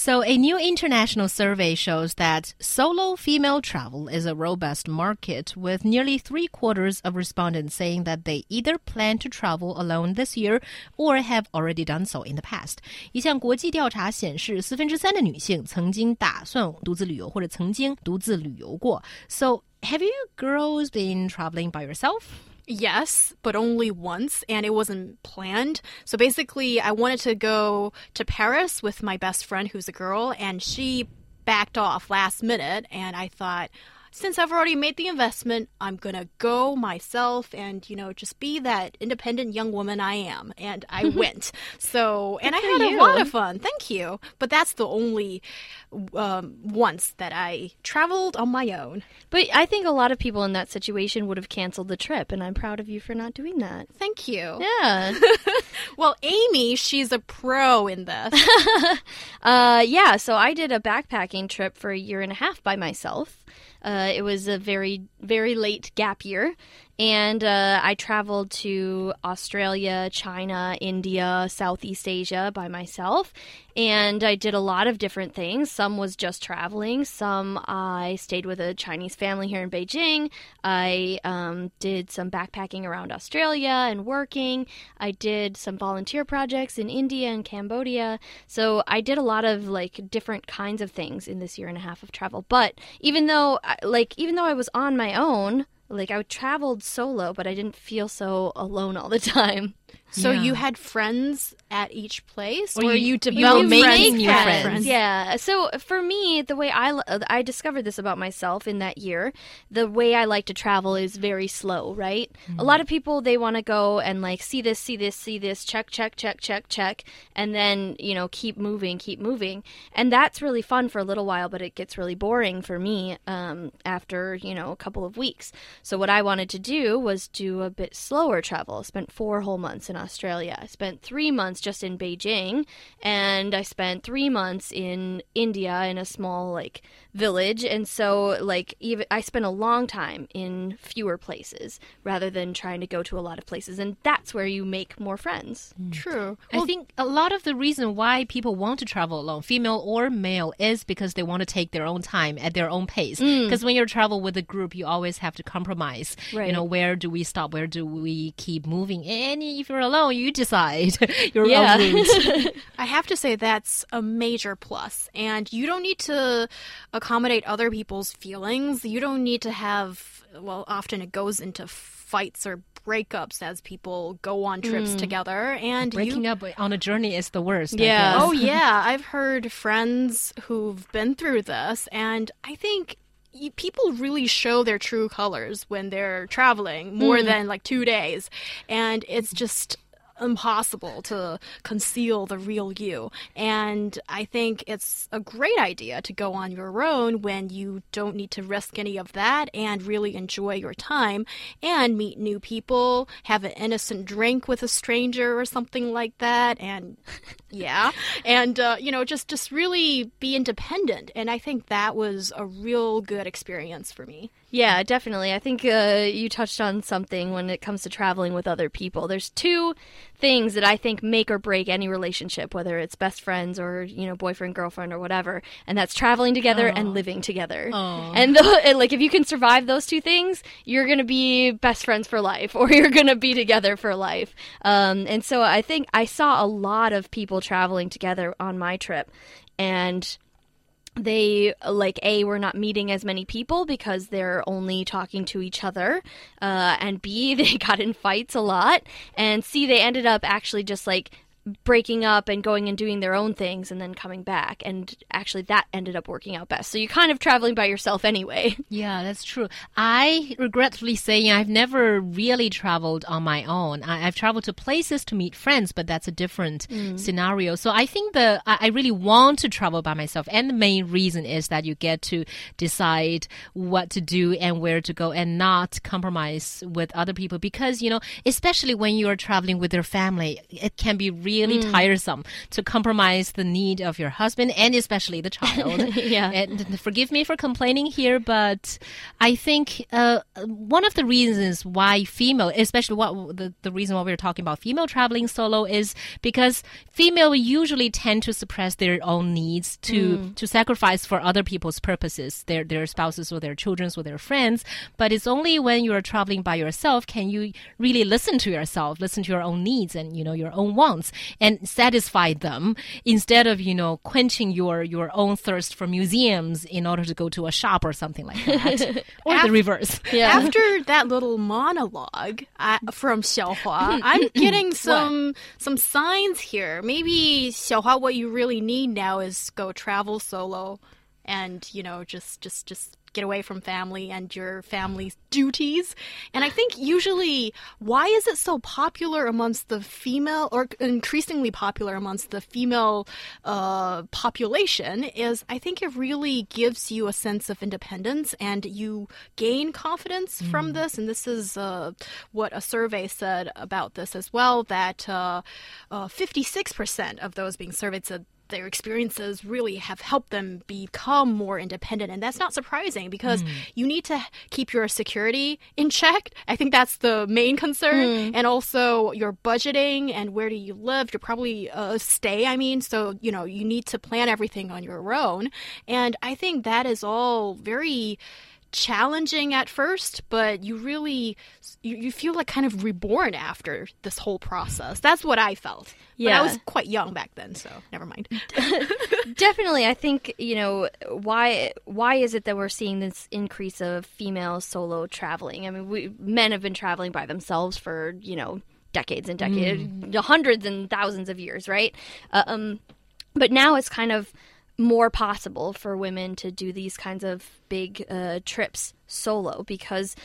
So, a new international survey shows that solo female travel is a robust market, with nearly three quarters of respondents saying that they either plan to travel alone this year or have already done so in the past. 一项国际调查显示，四分之三的女性曾经打算独自旅游或者曾经独自旅游过。So, have you girls been traveling by yourself? Yes, but only once, and it wasn't planned. So basically, I wanted to go to Paris with my best friend who's a girl, and she backed off last minute, and I thought, since I've already made the investment, I'm gonna go myself and, you know, just be that independent young woman I am. And I went. So, and I had you. a lot of fun. Thank you. But that's the only um, once that I traveled on my own. But I think a lot of people in that situation would have canceled the trip, and I'm proud of you for not doing that. Thank you. Yeah. well, Amy, she's a pro in this. uh, yeah, so I did a backpacking trip for a year and a half by myself. Uh, Uh, it was a very, very late gap year. And uh, I traveled to Australia, China, India, Southeast Asia by myself. And I did a lot of different things. Some was just traveling, some I stayed with a Chinese family here in Beijing. I um, did some backpacking around Australia and working. I did some volunteer projects in India and Cambodia. So I did a lot of like different kinds of things in this year and a half of travel. But even though, like, even though I was on my own, like I traveled solo, but I didn't feel so alone all the time. So Yeah. you had friends at each place, Or or, you- you developed friends new at- friends. Yeah. So for me, the way I I discovered this about myself in that year, the way I like to travel is very slow, right? A lot of people they want to go and like see this, see this, see this, check, check, check, check, check, and then you know keep moving, keep moving, and that's really fun for a little while, but it gets really boring for me um, after you know a couple of weeks. So what I wanted to do was do a bit slower travel. I spent four whole months in Australia. I spent three months just in Beijing, and I spent three months in India in a small like village. And so like even I spent a long time in fewer places rather than trying to go to a lot of places, and that's where you make more friends. Mm. True. I think a lot of the reason why people want to travel alone, female or male, is because they want to take their own time at their own pace. Mm. Because when you travel with a group, you always have to compromise. Right. You know, where do we stop? Where do we keep moving? And if you're alone, you decide your Yeah. own route. I have to say that's a major plus, and you don't need to accommodate other people's feelings. You don't need to have. Well, often it goes into fights or breakups as people go on trips hmm. together, and you Breaking up on a journey is the worst. Yeah. Oh yeah, I've heard friends who've been through this, and I think people really show their true colors when they're traveling more hmm. than like two days, and it's just impossible to conceal the real you. And I think it's a great idea to go on your own when you don't need to risk any of that and really enjoy your time and meet new people, have an innocent drink with a stranger or something like that, and yeah, and uh, you know, just just really be independent. And I think that was a real good experience for me. Yeah, definitely. I think uh, you touched on something when it comes to traveling with other people. There's two things that I think make or break any relationship, whether it's best friends or you know boyfriend girlfriend or whatever, and that's traveling together and living together. And, tho- and like if you can survive those two things, you're gonna be best friends for life, or you're gonna be together for life. Um, and so I think I saw a lot of people traveling together on my trip, and they like a were not meeting as many people because they're only talking to each other uh, and b they got in fights a lot and c they ended up actually just like breaking up and going and doing their own things and then coming back and actually that ended up working out best so you're kind of traveling by yourself anyway Yeah, that's true. I regretfully saying I've never really traveled on my own. I, I've traveled to places to meet friends, but that's a different hmm. scenario. So I think the I, I really want to travel by myself, and the main reason is that you get to decide what to do and where to go, and not compromise with other people. Because you know, especially when you are traveling with your family, it can be really tiresome to compromise the need of your husband and especially the child. Yeah. And forgive me for complaining here, but I think uh, one of the reasons why female, especially what the, the reason why we're talking about female traveling solo is because female usually tend to suppress their own needs to to sacrifice for other people's purposes, their their spouses or their children or their friends. But it's only when you are traveling by yourself can you really listen to yourself, listen to your own needs and you know your own wants and satisfy them instead of you know quenching your your own thirst for museums in order to go to a shop or something like that, or the reverse. Yeah. After that little monologue uh, from Xiaohua, I'm getting some some signs here. Maybe Xiaohua, what you really need now is go travel solo, and you know just just just get away from family and your family's duties. And I think usually, why is it so popular amongst the female, or increasingly popular amongst the female uh, population? Is I think it really gives you a sense of independence and you gain confidence from this. And this is uh, what a survey said about this as well that uh, uh, 56% of those being surveyed said their experiences really have helped them become more independent. And that's not surprising because you need to keep your security in check. I think that's the main concern. And also your budgeting and where do you live? You're probably uh, stay, I mean. So, you know, you need to plan everything on your own. And I think that is all very challenging at first, but you really you, you feel like kind of reborn after this whole process. That's what I felt. But Yeah. I was quite young back then, so never mind. Definitely, I think you know why. Why is it that we're seeing this increase of female solo traveling? I mean, we men have been traveling by themselves for you know decades and decades, hundreds and thousands of years, right? Uh, um, but now it's kind of more possible for women to do these kinds of big uh, trips solo because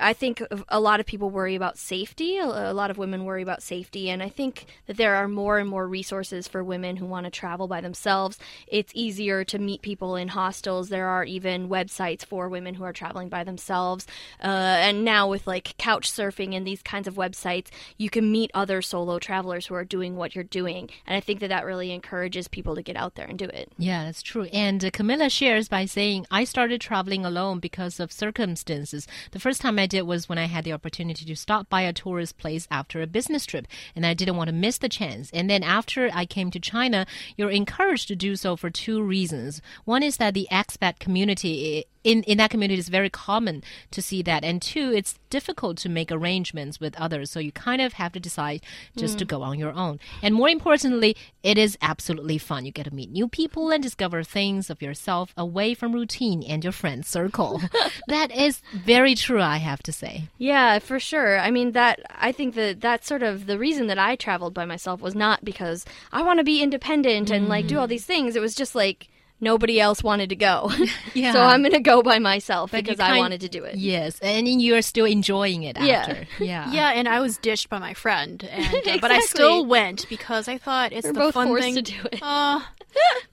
I think a lot of people worry about safety. A lot of women worry about safety, and I think that there are more and more resources for women who want to travel by themselves. It's easier to meet people in hostels. There are even websites for women who are traveling by themselves, uh, and now with like couch surfing and these kinds of websites, you can meet other solo travelers who are doing what you're doing, and I think that that really encourages people to get out there and do it. Yeah, that's true. And uh, Camilla shares by saying, I started traveling alone because of circumstances. The first time I did was when I had the opportunity to stop by a tourist place after a business trip, and I didn't want to miss the chance. And then after I came to China, you're encouraged to do so for two reasons. One is that the expat community in, in that community it's very common to see that. And two it's difficult to make arrangements with others so you kind of have to decide just to mm. go on your own. And more importantly it is absolutely fun. You get to meet new people and discover things of yourself away from routine and your friend circle. That is very true i have to say. Yeah, for sure. I mean that I think that that's sort of the reason that I traveled by myself was not because I want to be independent and like do all mm. these things. It was just like nobody else wanted to go. Yeah. so I'm going to go by myself But you because I wanted to do it. yes and you're still enjoying it Yeah. after yeah Yeah, and I was ditched by my friend, and uh, but I still went because I thought it's We're the both fun forced thing to do it. Uh,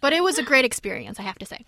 but it was a great experience, I have to say.